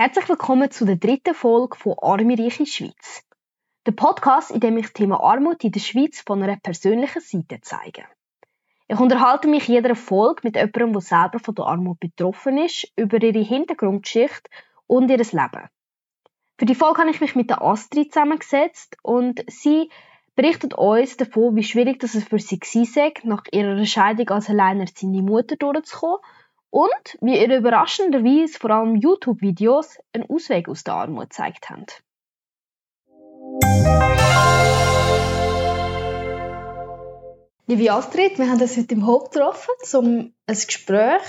Herzlich willkommen zu der dritten Folge von Arme Reiche Schweiz. Der Podcast, in dem ich das Thema Armut in der Schweiz von einer persönlichen Seite zeige. Ich unterhalte mich jeder Folge mit jemandem, der selber von der Armut betroffen ist, über ihre Hintergrundgeschichte und ihr Leben. Für die Folge habe ich mich mit der Astrid zusammengesetzt und sie berichtet uns davon, wie schwierig es für sie war, nach ihrer Scheidung als alleinerziehende Mutter durchzukommen und wie ihr überraschenderweise vor allem YouTube-Videos einen Ausweg aus der Armut gezeigt haben. Liebe Astrid, wir haben uns heute im Haupt getroffen, um ein Gespräch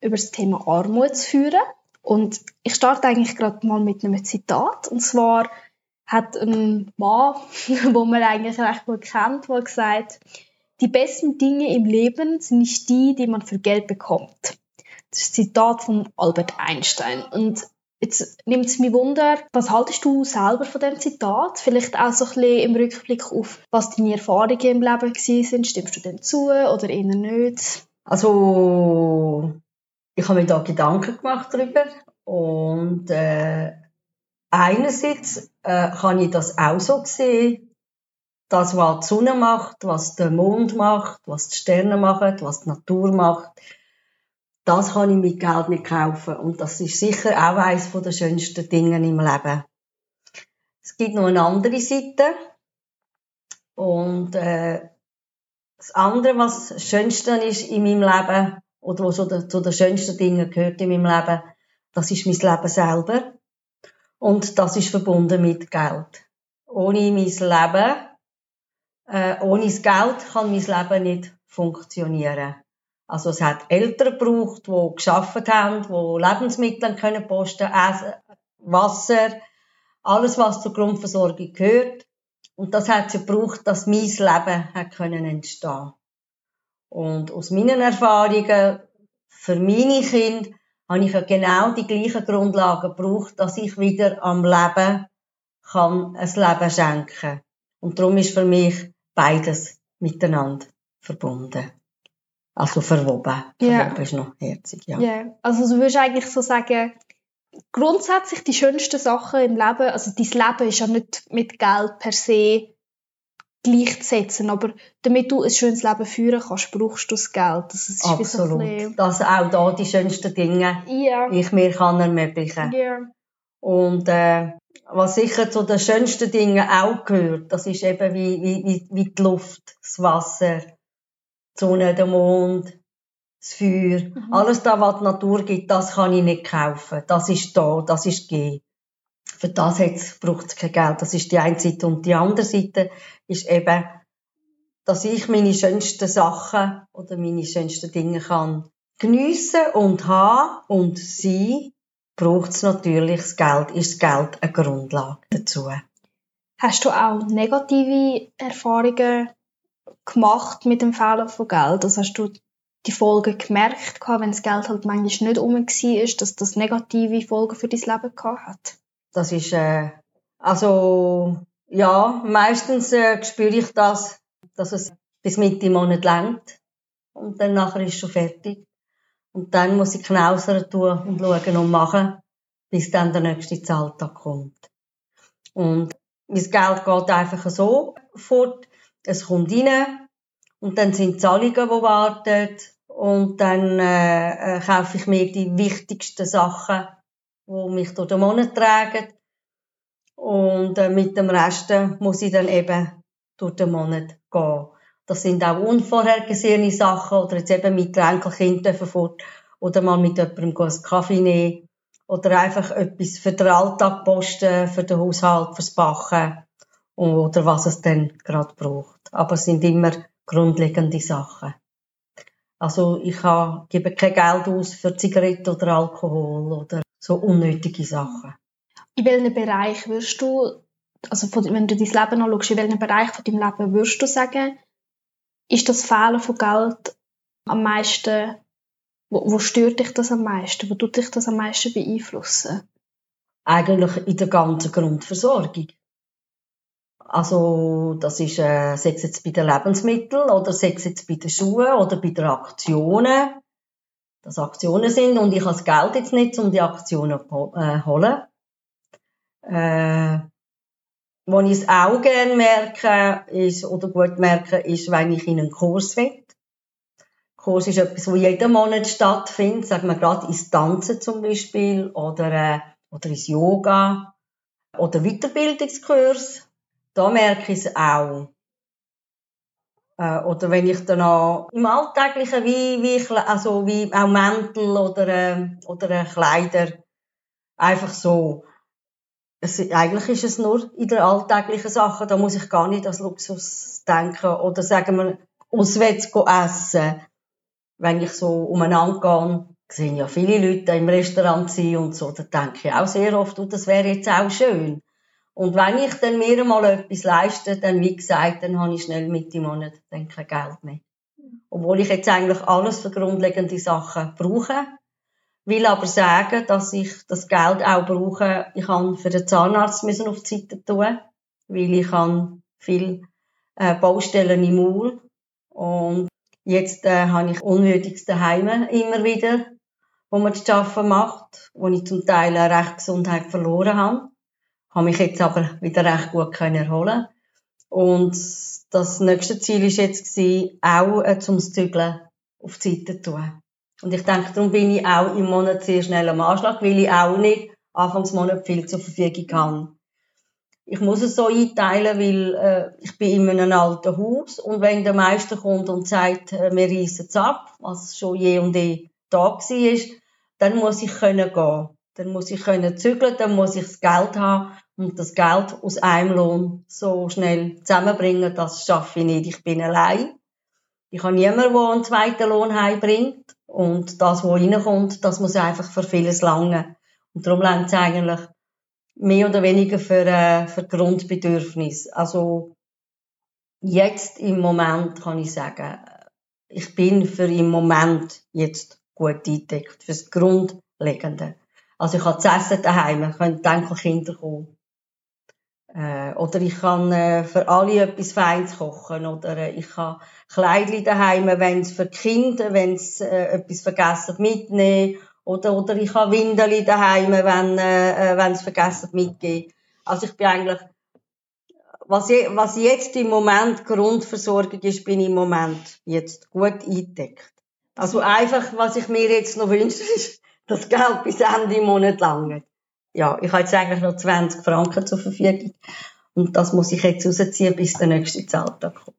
über das Thema Armut zu führen. Und ich starte eigentlich gerade mal mit einem Zitat. Und zwar hat ein Mann, wo man eigentlich recht gut kennt, gesagt die besten Dinge im Leben sind nicht die, die man für Geld bekommt. Das Zitat von Albert Einstein. Und jetzt nimmt es mich Wunder, was haltest du selber von dem Zitat? Vielleicht auch so ein bisschen im Rückblick auf, was deine Erfahrungen im Leben sind. Stimmst du dem zu oder eher nicht? Also, ich habe mir da Gedanken gemacht darüber und äh, einerseits äh, kann ich das auch so sehen, das, was die Sonne macht, was der Mond macht, was die Sterne machen, was die Natur macht, das kann ich mit Geld nicht kaufen. Und das ist sicher auch eines der schönsten Dinge im Leben. Es gibt noch eine andere Seite. Und äh, das andere, was das Schönste ist in meinem Leben, oder was zu den schönsten Dingen gehört in meinem Leben, das ist mein Leben selber. Und das ist verbunden mit Geld. Ohne mein Leben, äh, ohne das Geld kann mein Leben nicht funktionieren. Also es hat Eltern gebraucht, die geschafft haben, die Lebensmittel können posten, Essen, Wasser, alles was zur Grundversorgung gehört. Und das hat es gebraucht, dass mein Leben hat können entstehen. Und aus meinen Erfahrungen für meine Kinder habe ich ja genau die gleichen Grundlagen gebraucht, dass ich wieder am Leben kann ein Leben schenken. Und darum ist für mich beides miteinander verbunden. Also verwoben. Ja. Verwoben ist noch herzig, ja. Ja, also du würdest eigentlich so sagen, grundsätzlich die schönsten Sachen im Leben, also dein Leben ist ja nicht mit Geld per se gleichzusetzen, aber damit du ein schönes Leben führen kannst, brauchst du das Geld. Das ist Absolut. Bisschen... Dass auch da die schönsten Dinge ja. ich mir kann ermöglichen. Ja. Und äh, was sicher zu den schönsten Dingen auch gehört, das ist eben wie, wie, wie die Luft, das Wasser, die Sonne, der Mond, das Feuer. Mhm. Alles da, was die Natur gibt, das kann ich nicht kaufen. Das ist da, das ist gegeben. Für das braucht es kein Geld. Das ist die eine Seite. Und die andere Seite ist eben, dass ich meine schönsten Sachen oder meine schönsten Dinge kann geniessen und haben und sein, braucht es natürlich das Geld, ist das Geld eine Grundlage dazu. Hast du auch negative Erfahrungen gemacht mit dem Fehlen von Geld? Also hast du die Folgen gemerkt, wenn das Geld halt manchmal nicht um war, dass das negative Folgen für dein Leben hat? Das ist, äh, also, ja, meistens äh, spüre ich das, dass es bis Mitte Monat längt. Und dann nachher ist es schon fertig. Und dann muss ich knausern tun und schauen und machen, bis dann der nächste Zahltag kommt. Und mein Geld geht einfach so fort. Es kommt rein. Und dann sind Zahlungen, die warten. Und dann äh, äh, kaufe ich mir die wichtigsten Sachen, die mich durch den Monat tragen. Und äh, mit dem Rest muss ich dann eben durch den Monat gehen. Das sind auch unvorhergesehene Sachen oder jetzt eben mit den Enkelkindern fort oder mal mit jemandem einen Kaffee nehmen oder einfach etwas für den Alltag posten, für den Haushalt, fürs Backen oder was es dann gerade braucht. Aber es sind immer grundlegende Sachen. Also ich habe, gebe kein Geld aus für Zigaretten oder Alkohol oder so unnötige Sachen. In welchem Bereich würdest du, also wenn du dein Leben anschaust, in welchem Bereich von deinem Leben würdest du sagen, ist das Fehlen von Geld am meisten, wo, wo stört dich das am meisten? Wo tut dich das am meisten beeinflussen? Eigentlich in der ganzen Grundversorgung. Also, das ist, äh, sei es jetzt bei den Lebensmitteln oder sei es jetzt bei den Schuhen oder bei den Aktionen. dass Aktionen sind und ich habe das Geld jetzt nicht, um die Aktionen zu äh, holen. Äh, wo ich es auch gerne merke, ist, oder gut merke, ist, wenn ich in einen Kurs will. Kurs ist etwas, wo jeden Monat stattfindet, sagen wir gerade ins Tanzen zum Beispiel, oder, äh, oder ins Yoga, oder Weiterbildungskurs. Da merke ich es auch. Äh, oder wenn ich dann auch im Alltäglichen, wie, wie, also wie auch Mäntel oder, äh, oder äh, Kleider, einfach so, es, eigentlich ist es nur in der alltäglichen Sache, da muss ich gar nicht als Luxus denken. Oder sagen wir, auswärts essen. Wenn ich so umeinander gehe, sehen ja viele Leute im Restaurant sind und so, da denke ich auch sehr oft, oh, das wäre jetzt auch schön. Und wenn ich dann mir mal etwas leiste, dann, wie gesagt, dann habe ich schnell Mitte Monat dann kein Geld mehr. Obwohl ich jetzt eigentlich alles für grundlegende Sachen brauche, will aber sagen, dass ich das Geld auch brauche. Ich kann für den Zahnarzt müssen auf die Seite tun, weil ich habe viel äh, Baustellen im Maul und jetzt äh, habe ich unwürdigste Heime immer wieder, wo man das Arbeiten macht, wo ich zum Teil eine recht Gesundheit verloren habe. Habe mich jetzt aber wieder recht gut können erholen und das nächste Ziel ist jetzt auch äh, zum Zügeln auf die Seite zu tun. Und ich denke, darum bin ich auch im Monat sehr schnell am Anschlag, weil ich auch nicht Anfangsmonat viel zur Verfügung habe. Ich muss es so einteilen, weil äh, ich bin in einem alten Haus und wenn der Meister kommt und sagt, äh, wir reissen es ab, was schon je und je da war, dann muss ich können gehen. Dann muss ich können zügeln, dann muss ich das Geld haben und das Geld aus einem Lohn so schnell zusammenbringen, das schaffe ich nicht. Ich bin allein. Ich habe niemanden, der einen zweiten Lohn heimbringt. Und das, was reinkommt, das muss einfach für vieles lange. Und darum lernt es eigentlich mehr oder weniger für, äh, für Grundbedürfnis. Also, jetzt im Moment kann ich sagen, ich bin für im Moment jetzt gut eingedeckt, fürs Grundlegende. Also ich habe zu essen daheim, können Kinder kommen. Äh, oder ich kann äh, für alle etwas Feins kochen. Oder äh, ich kann Kleidli daheim, wenn für die Kinder, wenn es äh, etwas vergessen mitnehmen. Oder, oder ich habe Windeli daheim, wenn äh, wenn es vergessen mitgeben. Also ich bin eigentlich, was, je, was jetzt im Moment Grundversorgung ist, bin ich im Moment jetzt gut eingedeckt. Also einfach, was ich mir jetzt noch wünsche, ist, das Geld bis Ende Monat lange ja, ich habe jetzt eigentlich noch 20 Franken zur Verfügung. Und das muss ich jetzt rausziehen, bis der nächste Zahltag kommt.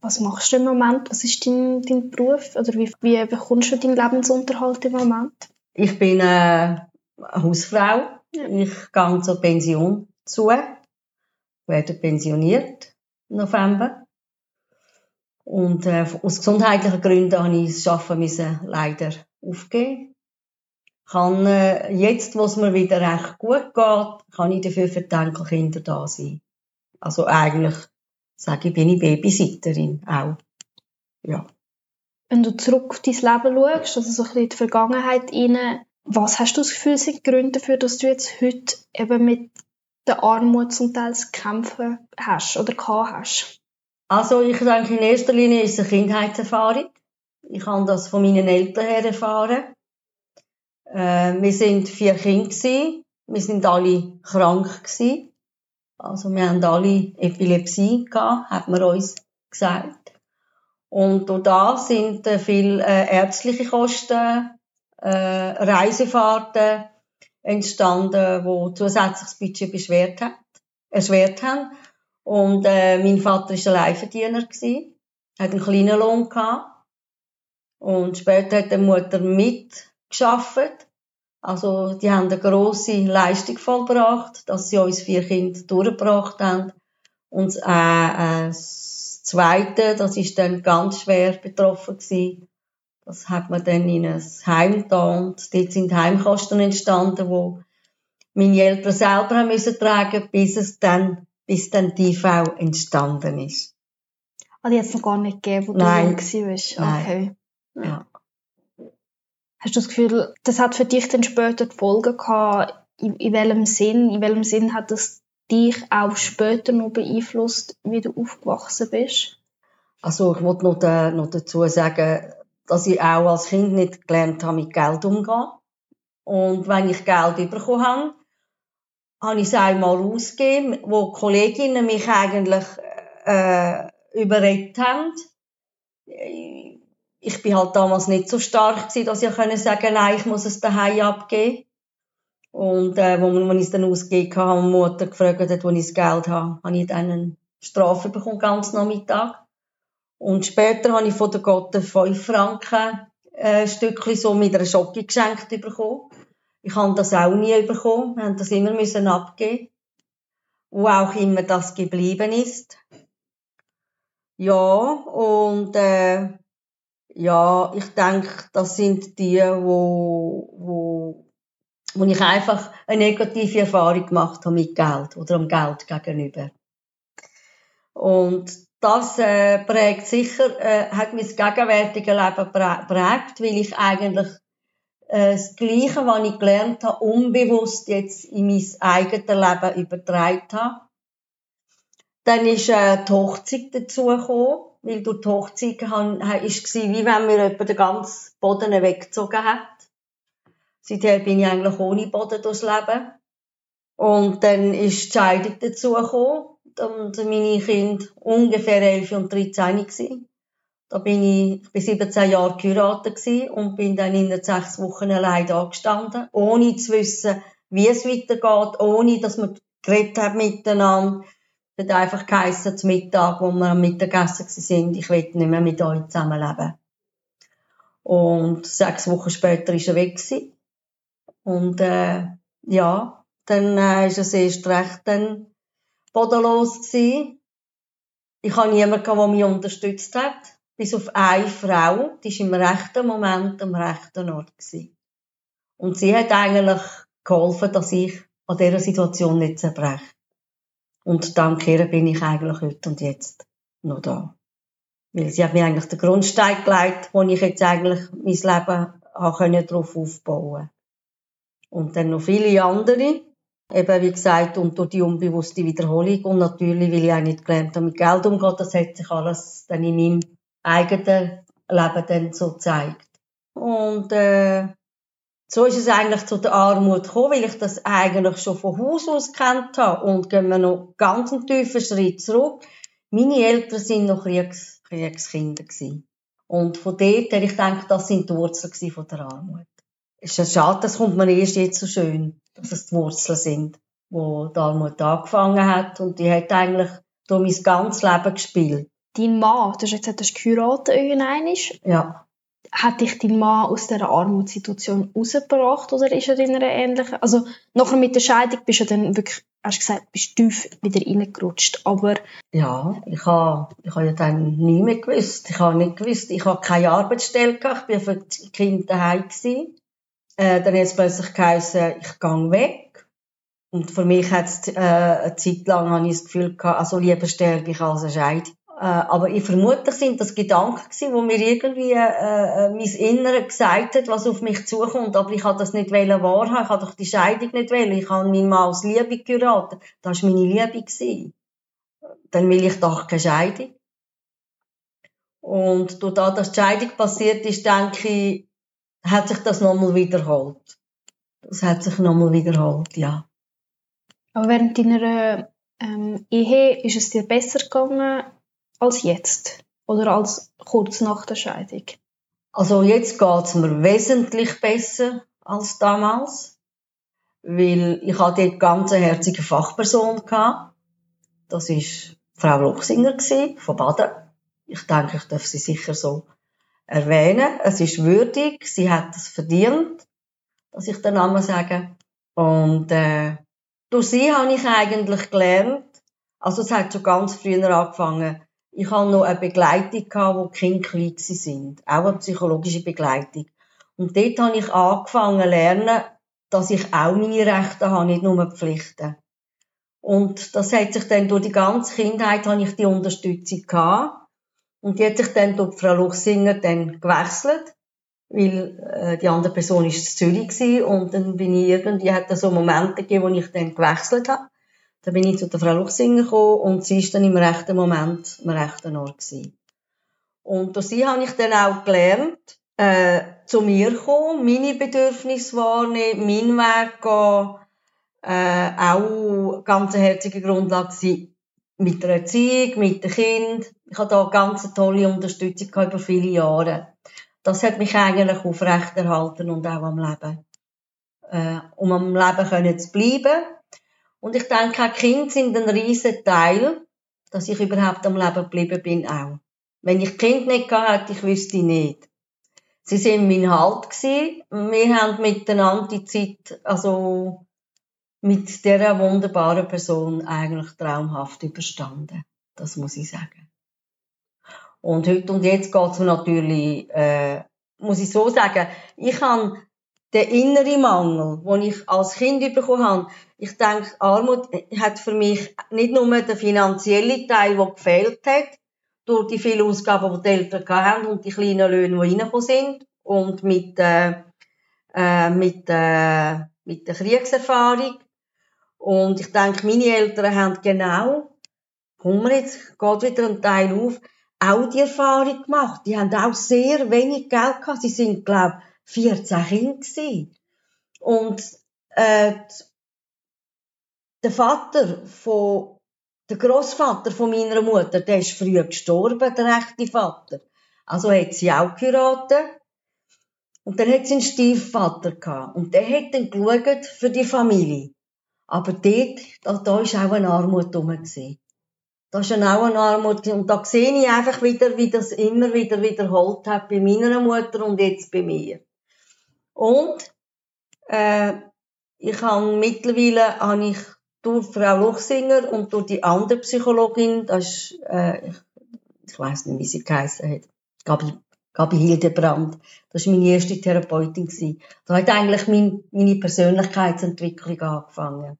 Was machst du im Moment? Was ist dein, dein Beruf? Oder wie, wie bekommst du deinen Lebensunterhalt im Moment? Ich bin äh, Hausfrau. Ich gehe zur Pension zu. Werde pensioniert im November. Und äh, aus gesundheitlichen Gründen habe ich das Arbeiten müssen leider aufgeben kann äh, jetzt, wo es mir wieder recht gut geht, kann ich dafür für die Enkelkinder da sein. Also eigentlich, sage ich, bin ich Babysitterin auch. Ja. Wenn du zurück auf dein Leben schaust, also so ein bisschen in die Vergangenheit rein, was hast du das Gefühl, sind die Gründe dafür, dass du jetzt heute eben mit der Armut zum Teil zu kämpfen hast oder gehabt hast? Also ich denke, in erster Linie ist es eine Kindheitserfahrung. Ich habe das von meinen Eltern her erfahren. Äh, wir sind vier Kinder gewesen. Wir sind alle krank gewesen. Also wir haben alle Epilepsie gehabt, hat man uns gesagt. Und durch das sind äh, viele äh, ärztliche Kosten, äh, Reisefahrten entstanden, wo zusätzliches Budget beschwert hat, erschwert haben. Und äh, mein Vater war Alleinverdiener gewesen, hat einen kleinen Lohn gehabt. Und später hat die Mutter mit geschafft. Also, die haben eine grosse Leistung vollbracht, dass sie uns vier Kinder durchgebracht haben. Und äh, äh, das Zweite, das ist dann ganz schwer betroffen gewesen. Das hat man dann in ein Heim und dort sind Heimkosten entstanden, wo meine Eltern selber haben müssen tragen, bis es dann, bis dann die IV entstanden ist. Ah, die hat es noch gar nicht gegeben, wo Nein. du jung warst. Okay. Nein. Ja. Hast du das Gefühl, das hat für dich dann später die Folgen gehabt? In, in welchem Sinn? In welchem Sinn hat das dich auch später noch beeinflusst, wie du aufgewachsen bist? Also ich wollte noch, da, noch dazu sagen, dass ich auch als Kind nicht gelernt habe, mit Geld umzugehen. Und wenn ich Geld bekommen habe, habe ich es einmal ausgegeben, wo Kolleginnen mich eigentlich äh, überredet haben. Ich bin halt damals nicht so stark gewesen, dass ich können sagen, nein, ich muss es daheim abgeben. Und äh, wo, man, es dann ausgegeben habe, und Mutter gefragt hat, wo ich das Geld habe, habe ich dann eine Strafe bekommen, ganz Nachmittag. Und später habe ich von der Gott 5 Franken äh, Stückchen so mit einer Schocke geschenkt bekommen. Ich habe das auch nie bekommen. Wir haben das immer müssen abgeben. Wo auch immer das geblieben ist. Ja, und äh, ja, ich denke, das sind die, wo, wo, wo ich einfach eine negative Erfahrung gemacht habe mit Geld oder am Geld gegenüber. Und das äh, prägt sicher, äh, hat mein gegenwärtige Leben prägt, weil ich eigentlich äh, das Gleiche, was ich gelernt habe, unbewusst jetzt in mein eigenes Leben übertragen habe. Dann ist äh, die Hochzeit dazugekommen, weil durch die Hochzeit war es wie wenn mir jemand den ganzen Boden weggezogen hat. Seither bin ich eigentlich ohne Boden durchs Leben. Und dann ist die Scheidung dazugekommen und meine Kinder ungefähr 11 und 13 gewesen. Da bin ich, ich bin 17 Jahre geheiratet und bin dann in sechs Wochen allein da gestanden, ohne zu wissen, wie es weitergeht, ohne dass wir geredet haben miteinander. Hat einfach geheissen, zum Mittag, wo wir am Mittagessen sind, ich will nicht mehr mit euch zusammenleben. Und sechs Wochen später ist er weg. Und, äh, ja, dann, äh, ist es erst recht dann bodenlos gewesen. Ich hatte niemanden, der mich unterstützt hat. Bis auf eine Frau, die war im rechten Moment am rechten Ort. Gewesen. Und sie hat eigentlich geholfen, dass ich an dieser Situation nicht zerbreche. Und dank ihr bin ich eigentlich heute und jetzt noch da. Weil sie hat mir eigentlich den Grundstein gelegt, wo ich jetzt eigentlich mein Leben darauf aufbauen. Und dann noch viele andere, Eben, wie gesagt, und durch die unbewusste Wiederholung. Und natürlich, weil ich auch nicht gelernt habe, mit Geld umzugehen, das hat sich alles dann in meinem eigenen Leben dann so gezeigt. Und, äh, so ist es eigentlich zu der Armut gekommen, weil ich das eigentlich schon von Haus aus kennt habe. Und gehen wir noch ganz einen tiefen Schritt zurück. Meine Eltern sind noch Kriegs Kriegskinder gewesen. Und von dort her, ich denke, das sind die Wurzeln von der Armut. Es ist ja schade, das kommt mir erst jetzt so schön dass es die Wurzeln sind, wo die Armut angefangen hat. Und die hat eigentlich durch mein ganzes Leben gespielt. Dein Mann, du hast jetzt geheiratet irgendwann. Ja. Hat dich dein Mann aus dieser Armutssituation rausgebracht oder ist er in einer ähnlichen... Also nachher mit der Scheidung bist du dann wirklich, hast du gesagt, bist tief wieder reingerutscht, aber... Ja, ich habe ich ha ja dann nie mehr gewusst. Ich habe nicht gewusst, ich habe keine Arbeitsstelle gehabt, ich war für die Kinder daheim. Gewesen. Äh, dann hat es plötzlich geheißen, ich gehe weg. Und für mich hat es äh, eine Zeit lang ich das Gefühl gehabt, also lieber sterbe ich als erscheide. Äh, aber ich vermute, sind das Gedanken gewesen, wo mir irgendwie äh, äh, mein Innere gesagt hat, was auf mich zukommt. Aber ich habe das nicht wahrhaben. Ich habe doch die Scheidung nicht wählen. Ich habe meinen Mann aus Liebe geraten. Das war meine Liebe. Gewesen. Dann will ich doch keine Scheidung. Und durch das, dass die Scheidung passiert ist, denke ich, hat sich das nochmal wiederholt. Das hat sich nochmal wiederholt, ja. Aber während deiner ähm, Ehe ist es dir besser gegangen als jetzt? Oder als kurz nach der Scheidung? Also jetzt geht es mir wesentlich besser als damals. Weil ich hatte dort ganz eine herzige Fachperson. Das war Frau Luchsinger von Baden. Ich denke, ich darf sie sicher so erwähnen. Es ist würdig, sie hat es verdient, dass ich den Namen sage. Und äh, durch sie habe ich eigentlich gelernt, also es hat schon ganz früher angefangen, ich habe noch eine Begleitung wo die Kinder klein sind, auch eine psychologische Begleitung. Und dort habe ich angefangen zu lernen, dass ich auch meine Rechte habe, nicht nur Pflichten. Und das hat sich dann durch die ganze Kindheit habe ich die Unterstützung gehabt. Und die hat sich dann durch Frau Luchsinger dann gewechselt, weil äh, die andere Person ist in Zürich und dann bin ich irgendwie, hat es so Momente gegeben, wo ich dann gewechselt habe. Dann bin ich zu der Frau Luchsinger gekommen und sie ist dann im rechten Moment am rechten Ort gewesen. Und durch sie habe ich dann auch gelernt, äh, zu mir kommen, meine Bedürfnisse wahrnehmen, meinen Weg gehen, äh, auch ganz herzige Grundlage sein mit der Erziehung, mit dem Kind. Ich habe da ganz tolle Unterstützung über viele Jahre. Das hat mich eigentlich aufrechterhalten und auch am Leben. Äh, um am Leben können zu bleiben. Und ich denke, auch Kinder sind ein riesen Teil, dass ich überhaupt am Leben geblieben bin auch. Wenn ich Kind nicht gehabt hätte, ich wüsste nicht. Sie sind mein Halt gewesen. Wir haben miteinander die Zeit, also, mit dieser wunderbaren Person eigentlich traumhaft überstanden. Das muss ich sagen. Und heute und jetzt geht es natürlich, äh, muss ich so sagen, ich habe den inneren Mangel, den ich als Kind bekommen habe, ich denke, Armut hat für mich nicht nur den finanziellen Teil, der gefehlt hat, durch die vielen Ausgaben, die die Eltern hatten und die kleinen Löhne, die reingekommen sind und mit, äh, äh, mit, äh, mit der Kriegserfahrung. Und ich denke, meine Eltern haben genau, wir jetzt, geht wieder ein Teil auf, auch die Erfahrung gemacht. Die haben auch sehr wenig Geld gehabt. Sie sind, glaube ich, 14 Kinder gewesen. Und, äh, der Vater von, der Großvater von meiner Mutter, der ist früh gestorben, der echte Vater. Also hat sie auch geheiratet. Und dann hat sie einen Stiefvater gehabt. Und der hat dann geschaut für die Familie. Aber dort, da, da ist auch eine Armut rum. Da ist auch eine Armut Und da sehe ich einfach wieder, wie das immer wieder wiederholt hat bei meiner Mutter und jetzt bei mir. Und, äh, ich habe mittlerweile, habe ich durch Frau Luchsinger und durch die andere Psychologin, das ist, äh, ich, ich weiss nicht, wie sie geheißen hat, Gabi, Gabi Hildebrand, das war meine erste Therapeutin. Gewesen. Da hat eigentlich mein, meine Persönlichkeitsentwicklung angefangen.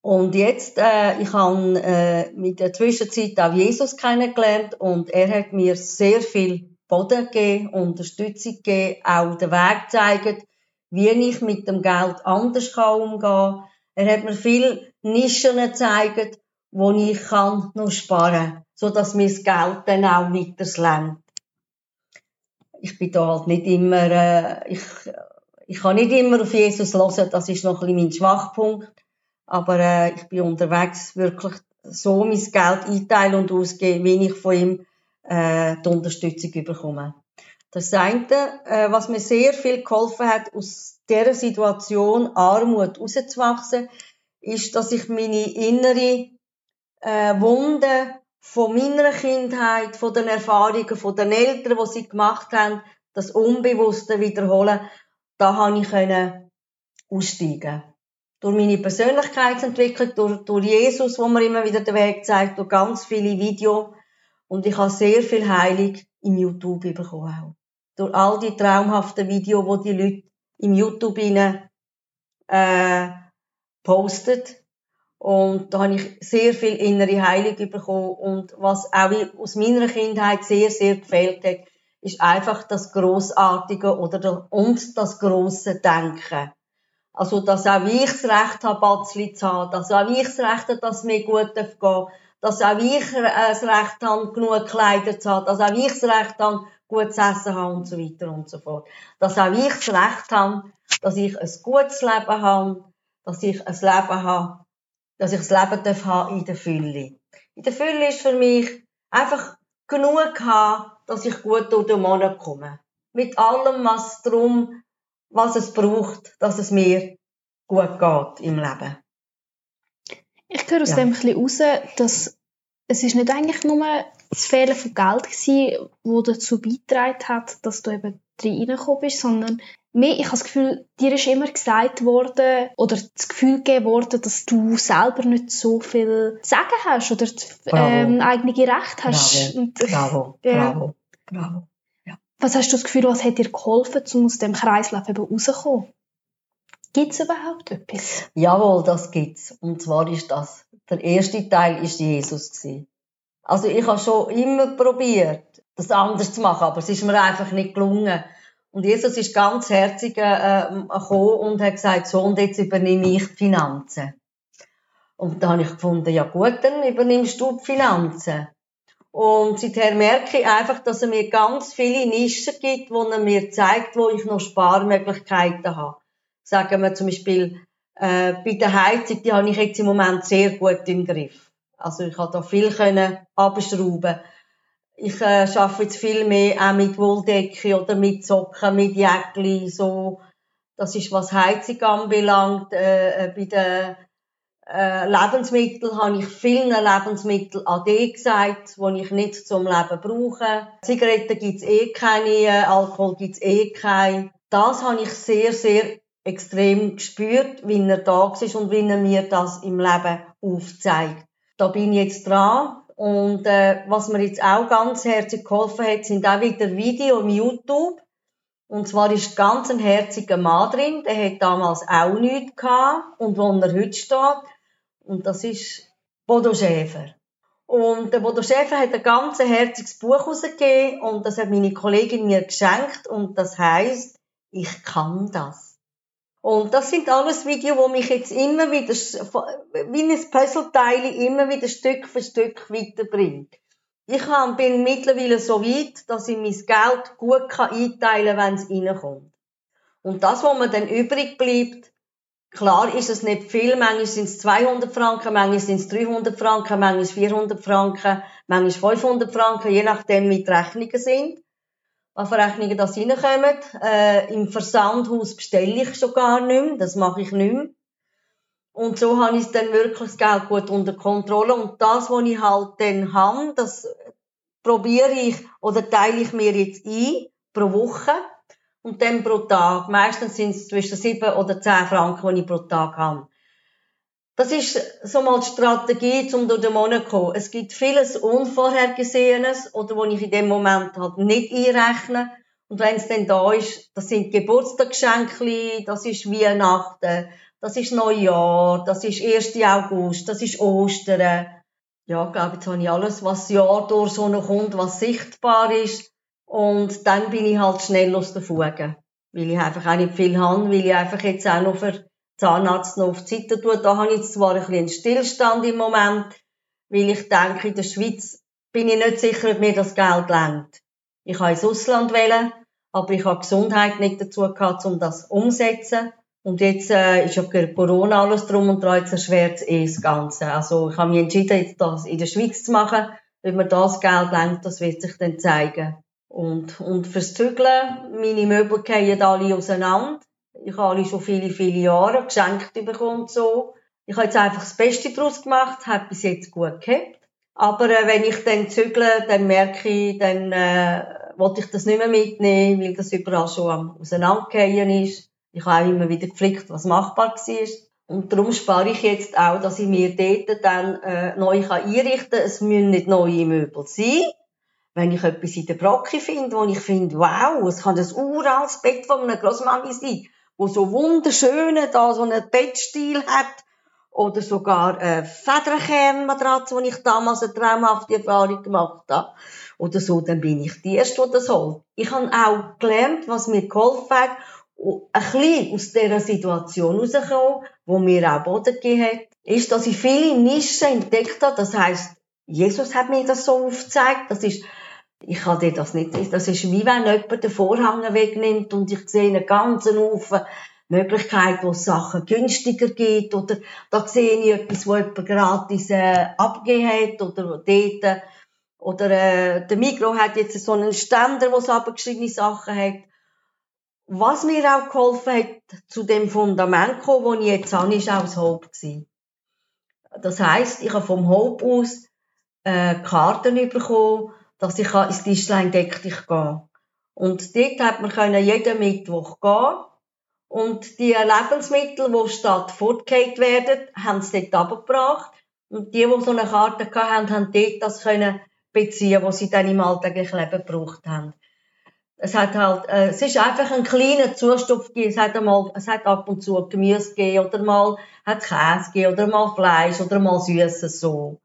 Und jetzt, äh, ich habe äh, mit der Zwischenzeit auch Jesus kennengelernt und er hat mir sehr viel Boden gegeben, Unterstützung gegeben, auch den Weg gezeigt, wie ich mit dem Geld anders umgehen kann. Er hat mir viel Nischen gezeigt, wo ich kann noch sparen, so dass mir das Geld dann auch weiter lenkt. Ich bin da halt nicht immer, äh, ich, ich kann nicht immer auf Jesus hören, das ist noch ein bisschen mein Schwachpunkt. Aber äh, ich bin unterwegs wirklich so mein Geld einteilen und ausgeben, wie ich von ihm äh, die Unterstützung bekomme. Das eine, äh, was mir sehr viel geholfen hat, aus dieser Situation Armut rauszuwachsen, ist, dass ich meine innere äh, Wunde von meiner Kindheit, von den Erfahrungen von den Eltern, die sie gemacht haben, das Unbewusste wiederholen, da habe ich können aussteigen. Durch meine Persönlichkeitsentwicklung, durch, durch Jesus, wo mir immer wieder den Weg zeigt, durch ganz viele Videos. Und ich habe sehr viel Heilung im YouTube bekommen auch durch all die traumhaften Videos, wo die Leute im YouTube rein, äh, postet. Und da habe ich sehr viel innere Heilung bekommen. Und was auch aus meiner Kindheit sehr, sehr gefehlt hat, ist einfach das Grossartige oder das, und das grosse Denken. Also, dass auch ich das Recht habe, Batzli zu haben, dass auch ich das Recht habe, dass es mir gut gehen darf, dass auch ich äh, das Recht habe, genug Kleider zu haben, dass auch ich das Recht habe, gutes Essen habe und so weiter und so fort. Dass auch ich das Recht habe, dass ich ein gutes Leben habe, dass ich ein Leben habe, dass ich das Leben darf haben in der Fülle. In der Fülle ist für mich einfach genug haben, dass ich gut durch den Monat komme. Mit allem, was drum, was es braucht, dass es mir gut geht im Leben. Ich höre aus ja. dem ein bisschen raus, dass es ist nicht eigentlich nur das Fehlen von Geld gewesen, das dazu beigetragen hat, dass du eben reingekommen bist, sondern mehr, ich habe das Gefühl, dir ist immer gesagt worden oder das Gefühl gegeben worden, dass du selber nicht so viel zu sagen hast oder ähm, eigene Recht hast. Bravo, Und, bravo, ja. bravo, bravo. Ja. Was hast du das Gefühl, was hat dir geholfen, um aus dem Kreislauf eben rauszukommen? Gibt es überhaupt etwas? Jawohl, das gibt's. Und zwar ist das, der erste Teil ist Jesus gewesen. Also ich habe schon immer probiert, das anders zu machen, aber es ist mir einfach nicht gelungen. Und Jesus ist ganz herzig äh, gekommen und hat gesagt, so und jetzt übernehme ich die Finanzen. Und da habe ich gefunden, ja gut, dann übernimmst du die Finanzen. Und seither merke ich einfach, dass er mir ganz viele Nischen gibt, wo er mir zeigt, wo ich noch Sparmöglichkeiten habe. Sagen wir zum Beispiel, äh, bei der Heizung, die habe ich jetzt im Moment sehr gut im Griff. Also ich habe da viel können abschrauben. Ich äh, arbeite jetzt viel mehr auch mit Wolldecke oder mit Socken, mit Jäckli, so. Das ist, was Heizung anbelangt. Äh, äh bei den äh, Lebensmitteln habe ich vielen Lebensmitteln AD gesagt, die ich nicht zum Leben brauche. Zigaretten gibt's eh keine, äh, Alkohol gibt's eh keine. Das habe ich sehr, sehr extrem gespürt, wie er da ist und wie er mir das im Leben aufzeigt. Da bin ich jetzt dran. Und äh, was mir jetzt auch ganz herzlich geholfen hat, sind auch wieder Videos im YouTube. Und zwar ist ganz ein herziger Mann drin, der hat damals auch nichts gehabt und wo er heute steht. Und das ist Bodo Schäfer. Und der Bodo Schäfer hat ein ganz herziges Buch herausgegeben und das hat meine Kollegin mir geschenkt und das heißt, ich kann das. Und das sind alles Videos, wo mich jetzt immer wieder, wie ein Puzzleteil, immer wieder Stück für Stück weiterbringt. Ich bin mittlerweile so weit, dass ich mein Geld gut einteilen kann, wenn es reinkommt. Und das, was mir dann übrig bleibt, klar ist es nicht viel, manchmal sind es 200 Franken, manchmal sind es 300 Franken, manchmal 400 Franken, manchmal 500 Franken, je nachdem, wie die Rechnungen sind an Verrechnungen das reinkommen. Äh, Im Versandhaus bestelle ich schon gar nicht mehr, das mache ich nicht mehr. Und so habe ich dann wirklich das Geld gut unter Kontrolle. Und das, was ich halt dann habe, das probiere ich oder teile ich mir jetzt ein pro Woche und dann pro Tag. Meistens sind es zwischen sieben oder zehn Franken, die ich pro Tag habe. Das ist so mal die Strategie, um durch den Monat zu kommen. Es gibt vieles Unvorhergesehenes oder wo ich in dem Moment halt nicht einrechne. Und wenn es dann da ist, das sind Geburtstagsgeschenke, das ist Weihnachten, das ist Neujahr, das ist 1. August, das ist Ostern. Ja, ich glaube, jetzt habe ich alles, was Jahr durch so noch kommt, was sichtbar ist. Und dann bin ich halt schnell aus der Fuge. Weil ich einfach auch nicht viel habe, weil ich einfach jetzt auch noch für Zahnarzt noch auf die Seite tut. Da habe ich zwar ein bisschen einen Stillstand im Moment, weil ich denke, in der Schweiz bin ich nicht sicher, ob mir das Geld lenkt. Ich habe ins Ausland wählen, aber ich habe Gesundheit nicht dazu gehabt, um das umzusetzen. Und jetzt äh, ist ja Corona alles drum und dran, jetzt erschwert eh das Ganze. Also ich habe mich entschieden, jetzt das in der Schweiz zu machen. Ob mir das Geld lenkt, das wird sich dann zeigen. Und, und fürs Zügeln, meine Möbel gehen alle auseinander. Ich habe alle schon viele, viele Jahre geschenkt bekommen so. Ich habe jetzt einfach das Beste daraus gemacht, habe bis jetzt gut gehabt. Aber äh, wenn ich dann zügle, dann merke ich, dann äh, wollte ich das nicht mehr mitnehmen, weil das überall schon am Auseinandergehen ist. Ich habe auch immer wieder gepflegt, was machbar war. Und darum spare ich jetzt auch, dass ich mir dort dann äh, neu kann einrichten kann. Es müssen nicht neue Möbel sein. Wenn ich etwas in der Brocke finde, wo ich finde, wow, es kann das uraltes Bett von einer Grossmami sein, wo so wunderschöne da so einen Bettstil hat oder sogar eine Federkernmatratze, die ich damals eine traumhafte Erfahrung gemacht habe oder so, dann bin ich die Erste, die das holt. Ich habe auch gelernt, was mir geholfen hat, ein bisschen aus dieser Situation rauszukommen, wo mir auch Boden gegeben hat, ist, dass ich viele Nischen entdeckt habe. Das heisst, Jesus hat mir das so aufgezeigt. Das ist ich kann dir das nicht, das ist wie wenn jemand den Vorhang wegnimmt und ich sehe einen ganzen Haufen Möglichkeiten, wo es Sachen günstiger gibt, oder da sehe ich etwas, wo jemand gratis äh, abgegeben hat, oder dort, oder äh, der Mikro hat jetzt so einen Ständer, wo es abgeschriebene Sachen hat. Was mir auch geholfen hat, zu dem Fundament kommen, wo ich jetzt habe, ist auch das Hope. Das heisst, ich habe vom Hope aus äh, Karten bekommen, dass ich ins Tischlein deck dich gehe. Und dort hat man jeden Mittwoch gehen. Und die Lebensmittel, die statt fortgehend werden, haben sie dort abgebracht. Und die, die so eine Karte hatten, haben dort das können beziehen, was sie dann im alltäglichen Leben gebraucht haben. Es hat halt, äh, es ist einfach ein kleiner gegeben. Es hat einmal, es hat ab und zu Gemüse gegeben, oder mal hat Käse gegeben, oder mal Fleisch, oder mal Süßes, so.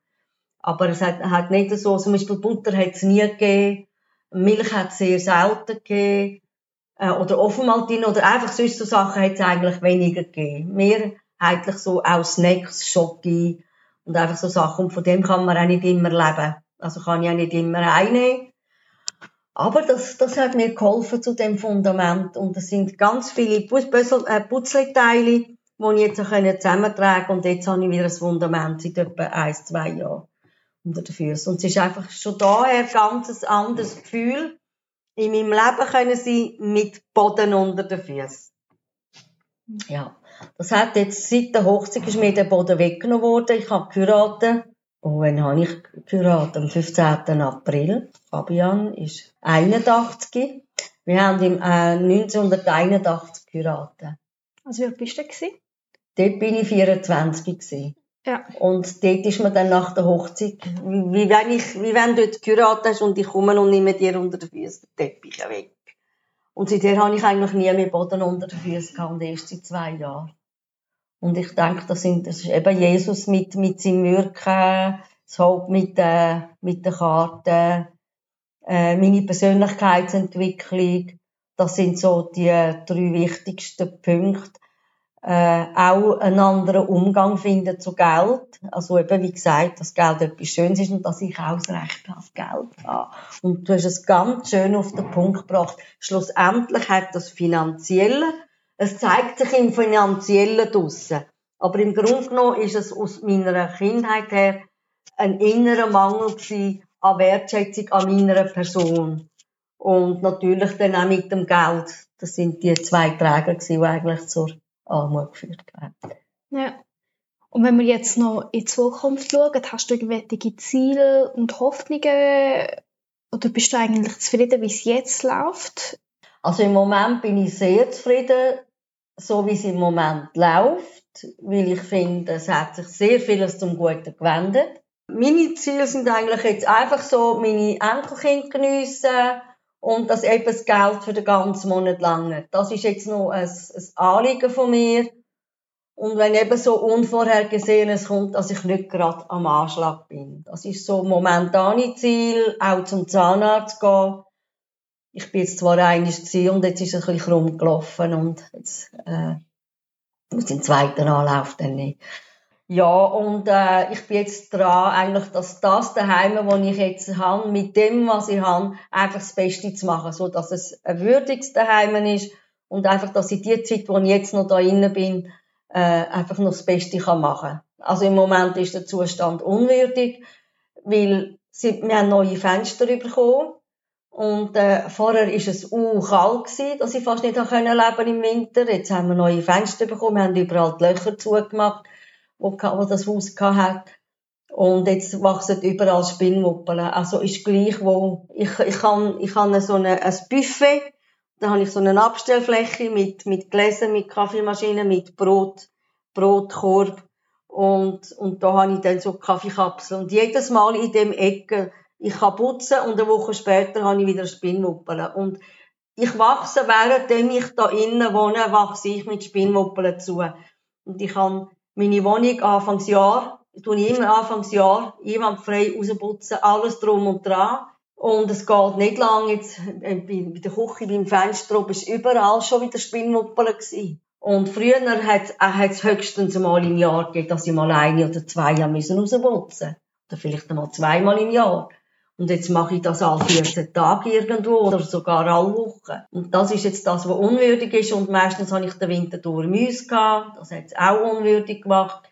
Aber es hat, hat nicht so, zum Beispiel Butter hat es nie gegeben, Milch hat es sehr selten gegeben, äh, oder Offenmaltin oder einfach sonst so Sachen hat es eigentlich weniger gegeben. Mehrheitlich so auch Snacks, Schoki und einfach so Sachen. Und von dem kann man auch nicht immer leben. Also kann ich ja nicht immer einnehmen. Aber das, das hat mir geholfen zu dem Fundament. Und es sind ganz viele äh, Putzleteile, die ich jetzt zusammentragen kann. Und jetzt habe ich wieder ein Fundament seit etwa ein, zwei Jahren unter den Füßen. Und es ist einfach schon daher ganz ein anderes Gefühl in meinem Leben können sein mit Boden unter den Füßen. Ja. Das hat jetzt, seit der Hochzeit ist mir der Boden weggenommen worden. Ich habe geheiratet. Und wann habe ich geheiratet? Am 15. April. Fabian ist 81. Wir haben im äh, 1981 geheiratet. Also wie alt bist du gewesen? Dort bin ich 24 gewesen. Ja. Und dort ist man dann nach der Hochzeit, wie, wenn ich, wie wenn du dort hast und ich komme und nehme dir unter den Füßen den Teppich weg. Und seither habe ich eigentlich nie mehr Boden unter den Füßen gehabt, erst seit zwei Jahren. Und ich denke, das, sind, das ist eben Jesus mit, mit seinem Wirken, das Haupt mit, äh, mit den Karten, äh, meine Persönlichkeitsentwicklung. Das sind so die drei wichtigsten Punkte äh, auch einen anderen Umgang finden zu Geld. Also eben, wie gesagt, dass Geld etwas Schönes ist und dass ich auch das Recht auf Geld habe. Und du hast es ganz schön auf den Punkt gebracht. Schlussendlich hat das Finanzielle, es zeigt sich im Finanziellen draussen. Aber im Grunde genommen ist es aus meiner Kindheit her ein innerer Mangel gewesen an Wertschätzung an meiner Person. Und natürlich dann auch mit dem Geld. Das sind die zwei Träger gewesen, die eigentlich zur Armut geführt haben. Ja. Und wenn wir jetzt noch in die Zukunft schauen, hast du irgendwelche Ziele und Hoffnungen? Oder bist du eigentlich zufrieden, wie es jetzt läuft? Also im Moment bin ich sehr zufrieden, so wie es im Moment läuft, weil ich finde, es hat sich sehr vieles zum Guten gewendet. Meine Ziele sind eigentlich jetzt einfach so, meine Enkelkinder geniessen, und dass eben das Geld für den ganzen Monat lange. Das ist jetzt noch ein, ein Anliegen von mir. Und wenn eben so Unvorhergesehenes kommt, dass ich nicht gerade am Anschlag bin. Das ist so momentane Ziel, auch zum Zahnarzt gehen. Ich bin jetzt zwar einig und jetzt ist es ein bisschen rumgelaufen und jetzt, äh, muss den zweiten Anlauf dann nicht. Ja, und äh, ich bin jetzt dran, eigentlich, dass das daheim, wo ich jetzt habe, mit dem, was ich habe, einfach das Beste zu machen, so dass es ein würdiges daheim ist und einfach, dass ich die Zeit, wo ich jetzt noch da innen bin, äh, einfach noch das Beste kann machen. Also im Moment ist der Zustand unwürdig, weil sie, wir haben neue Fenster bekommen und äh, vorher ist es uh, kalt dass ich fast nicht leben im Winter. Jetzt haben wir neue Fenster bekommen, wir haben überall die Löcher zugemacht wo, das Haus hat. Und jetzt wachsen überall Spinnmuppeln. Also ist gleich, wo, ich, ich kann, ich habe so eine, ein Buffet, da habe ich so eine Abstellfläche mit, mit Gläsern, mit Kaffeemaschinen, mit Brot, Brotkorb. Und, und da habe ich dann so Kaffeekapseln. Und jedes Mal in dem Ecke, ich kann putzen und eine Woche später habe ich wieder Spinnmuppeln. Und ich wachse, währenddem ich da innen wohne, wachse ich mit Spinnmuppeln zu. Und ich habe meine Wohnung Anfangsjahr, tue ich immer Anfangsjahr, jemand frei rausputzen, alles drum und dran. Und es geht nicht lang, jetzt, äh, bei der Küche, beim Fenster oben, ist überall schon wieder Spinnmuppel gewesen. Und früher hat äh, es höchstens einmal im Jahr gegeben, dass ich mal eine oder zwei Jahre rausputzen. Oder vielleicht einmal zweimal im Jahr. Und jetzt mache ich das alle 14 Tage irgendwo oder sogar alle Wochen. Und das ist jetzt das, was unwürdig ist. Und meistens habe ich den Winter durch Müsse gehabt. Das hat es auch unwürdig gemacht.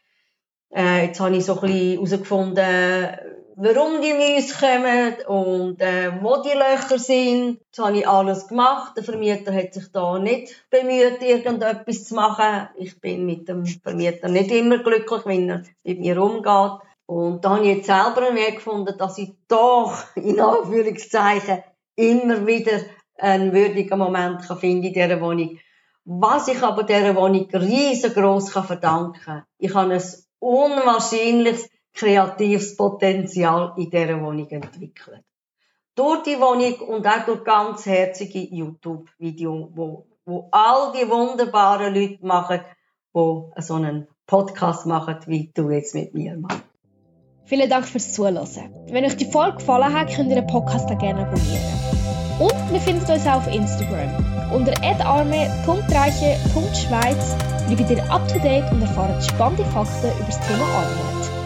Äh, jetzt habe ich so ein bisschen herausgefunden, warum die Müsse kommen und äh, wo die Löcher sind. Jetzt habe ich alles gemacht. Der Vermieter hat sich da nicht bemüht, irgendetwas zu machen. Ich bin mit dem Vermieter nicht immer glücklich, wenn er mit mir umgeht. Und da habe ich jetzt selber einen Weg gefunden, dass ich doch, in Anführungszeichen, immer wieder einen würdigen Moment kann finden in dieser Wohnung. Was ich aber dieser Wohnung riesengroß kann verdanken ich habe ein unwahrscheinliches kreatives Potenzial in dieser Wohnung entwickelt. Durch die Wohnung und auch durch ganz herzige YouTube-Videos, wo, wo all die wunderbaren Leute machen, die so einen Podcast machen, wie du jetzt mit mir machst. Vielen Dank fürs Zuhören. Wenn euch die Folge gefallen hat, könnt ihr den Podcast auch gerne abonnieren. Und wir finden uns auch auf Instagram. Unter adarme.reiche.schweiz bleibt ihr up to date und erfahrt spannende Fakten über das Thema Armut.